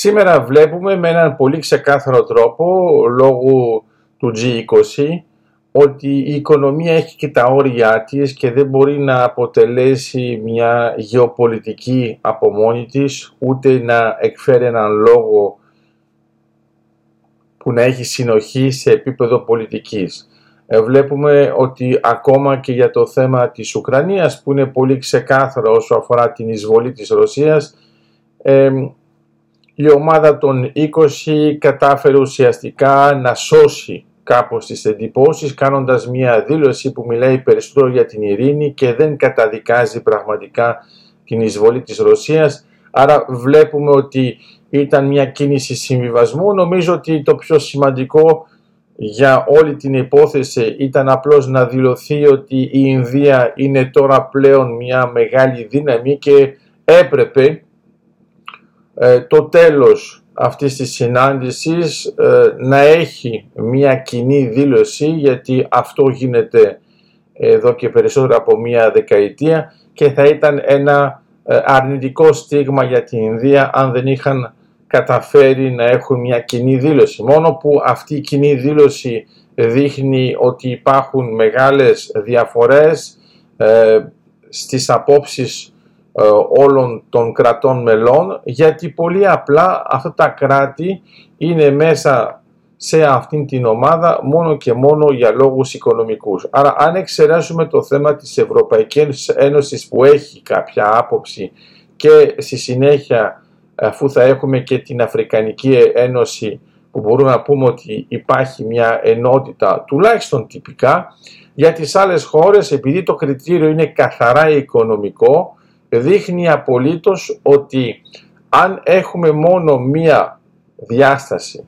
Σήμερα βλέπουμε με έναν πολύ ξεκάθαρο τρόπο λόγω του G20 ότι η οικονομία έχει και τα όρια της και δεν μπορεί να αποτελέσει μια γεωπολιτική από μόνη της ούτε να εκφέρει έναν λόγο που να έχει συνοχή σε επίπεδο πολιτικής. Ε, βλέπουμε ότι ακόμα και για το θέμα της Ουκρανίας που είναι πολύ ξεκάθαρο όσο αφορά την εισβολή της Ρωσίας η ομάδα των 20 κατάφερε ουσιαστικά να σώσει κάπως τις εντυπώσεις κάνοντας μια δήλωση που μιλάει περισσότερο για την ειρήνη και δεν καταδικάζει πραγματικά την εισβολή της Ρωσίας. Άρα βλέπουμε ότι ήταν μια κίνηση συμβιβασμού. Νομίζω ότι το πιο σημαντικό για όλη την υπόθεση ήταν απλώς να δηλωθεί ότι η Ινδία είναι τώρα πλέον μια μεγάλη δύναμη και έπρεπε ε, το τέλος αυτής της συνάντησης ε, να έχει μια κοινή δήλωση γιατί αυτό γίνεται εδώ και περισσότερο από μια δεκαετία και θα ήταν ένα ε, αρνητικό στίγμα για την Ινδία αν δεν είχαν καταφέρει να έχουν μια κοινή δήλωση. Μόνο που αυτή η κοινή δήλωση δείχνει ότι υπάρχουν μεγάλες διαφορές ε, στις απόψεις ε, όλων των κρατών μελών γιατί πολύ απλά αυτά τα κράτη είναι μέσα σε αυτήν την ομάδα μόνο και μόνο για λόγους οικονομικούς. Άρα αν εξαιρέσουμε το θέμα της Ευρωπαϊκής Ένωσης που έχει κάποια άποψη και στη συνέχεια αφού θα έχουμε και την Αφρικανική Ένωση που μπορούμε να πούμε ότι υπάρχει μια ενότητα τουλάχιστον τυπικά για τις άλλες χώρες επειδή το κριτήριο είναι καθαρά οικονομικό δείχνει απολύτως ότι αν έχουμε μόνο μία διάσταση,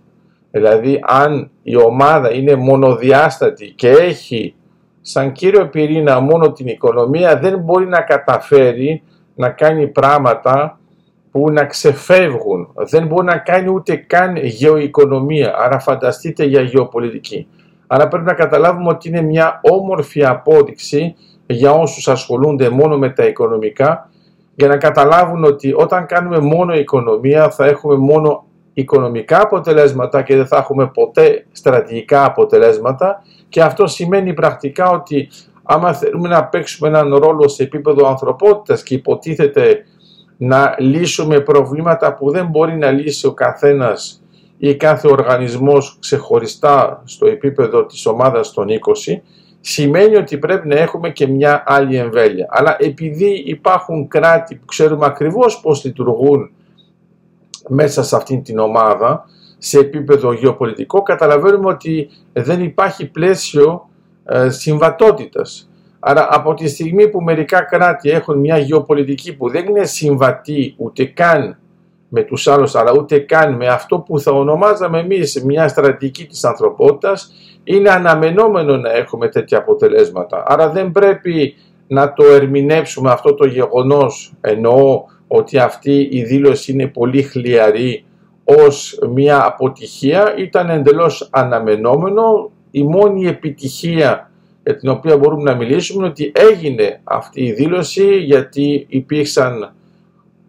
δηλαδή αν η ομάδα είναι μονοδιάστατη και έχει σαν κύριο πυρήνα μόνο την οικονομία, δεν μπορεί να καταφέρει να κάνει πράγματα που να ξεφεύγουν. Δεν μπορεί να κάνει ούτε καν γεωοικονομία, άρα φανταστείτε για γεωπολιτική. Άρα πρέπει να καταλάβουμε ότι είναι μια όμορφη απόδειξη για όσους ασχολούνται μόνο με τα οικονομικά για να καταλάβουν ότι όταν κάνουμε μόνο οικονομία θα έχουμε μόνο οικονομικά αποτελέσματα και δεν θα έχουμε ποτέ στρατηγικά αποτελέσματα. Και αυτό σημαίνει πρακτικά ότι άμα θέλουμε να παίξουμε έναν ρόλο σε επίπεδο ανθρωπότητας και υποτίθεται να λύσουμε προβλήματα που δεν μπορεί να λύσει ο καθένας ή κάθε οργανισμός ξεχωριστά στο επίπεδο της ομάδας των 20 σημαίνει ότι πρέπει να έχουμε και μια άλλη εμβέλεια. Αλλά επειδή υπάρχουν κράτη που ξέρουμε ακριβώς πώς λειτουργούν μέσα σε αυτήν την ομάδα, σε επίπεδο γεωπολιτικό, καταλαβαίνουμε ότι δεν υπάρχει πλαίσιο ε, συμβατότητας. Άρα από τη στιγμή που μερικά κράτη έχουν μια γεωπολιτική που δεν είναι συμβατή ούτε καν με τους άλλους αλλά ούτε καν με αυτό που θα ονομάζαμε εμείς μια στρατηγική της ανθρωπότητας είναι αναμενόμενο να έχουμε τέτοια αποτελέσματα. Άρα δεν πρέπει να το ερμηνεύσουμε αυτό το γεγονός. Εννοώ ότι αυτή η δήλωση είναι πολύ χλιαρή ως μια αποτυχία. Ήταν εντελώς αναμενόμενο. Η μόνη επιτυχία για την οποία μπορούμε να μιλήσουμε είναι ότι έγινε αυτή η δήλωση γιατί υπήρξαν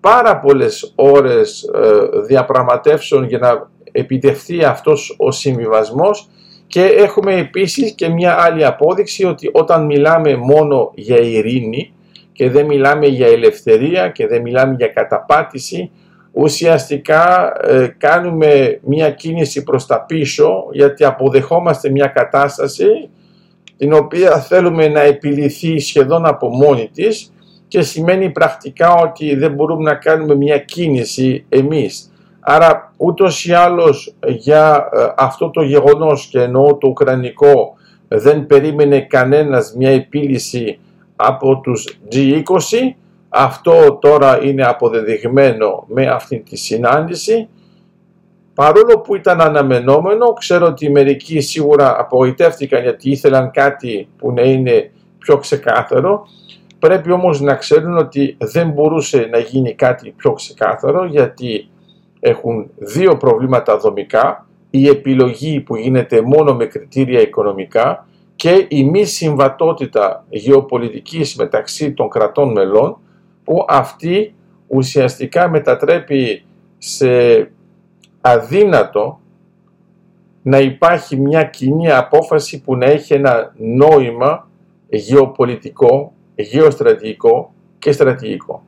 πάρα πολλές ώρες ε, διαπραγματεύσεων για να επιτευχθεί αυτός ο συμβιβασμός και έχουμε επίσης και μια άλλη απόδειξη ότι όταν μιλάμε μόνο για ειρήνη και δεν μιλάμε για ελευθερία και δεν μιλάμε για καταπάτηση ουσιαστικά ε, κάνουμε μια κίνηση προς τα πίσω γιατί αποδεχόμαστε μια κατάσταση την οποία θέλουμε να επιληθεί σχεδόν από μόνη της και σημαίνει πρακτικά ότι δεν μπορούμε να κάνουμε μια κίνηση εμείς. Άρα ούτως ή άλλως για ε, αυτό το γεγονός και εννοώ το Ουκρανικό δεν περίμενε κανένας μια επίλυση από τους G20. Αυτό τώρα είναι αποδεδειγμένο με αυτή τη συνάντηση. Παρόλο που ήταν αναμενόμενο, ξέρω ότι μερικοί σίγουρα απογοητεύτηκαν γιατί ήθελαν κάτι που να είναι πιο ξεκάθαρο. Πρέπει όμως να ξέρουν ότι δεν μπορούσε να γίνει κάτι πιο ξεκάθαρο γιατί έχουν δύο προβλήματα δομικά, η επιλογή που γίνεται μόνο με κριτήρια οικονομικά και η μη συμβατότητα γεωπολιτικής μεταξύ των κρατών μελών που αυτή ουσιαστικά μετατρέπει σε αδύνατο να υπάρχει μια κοινή απόφαση που να έχει ένα νόημα γεωπολιτικό, γεωστρατηγικό και στρατηγικό.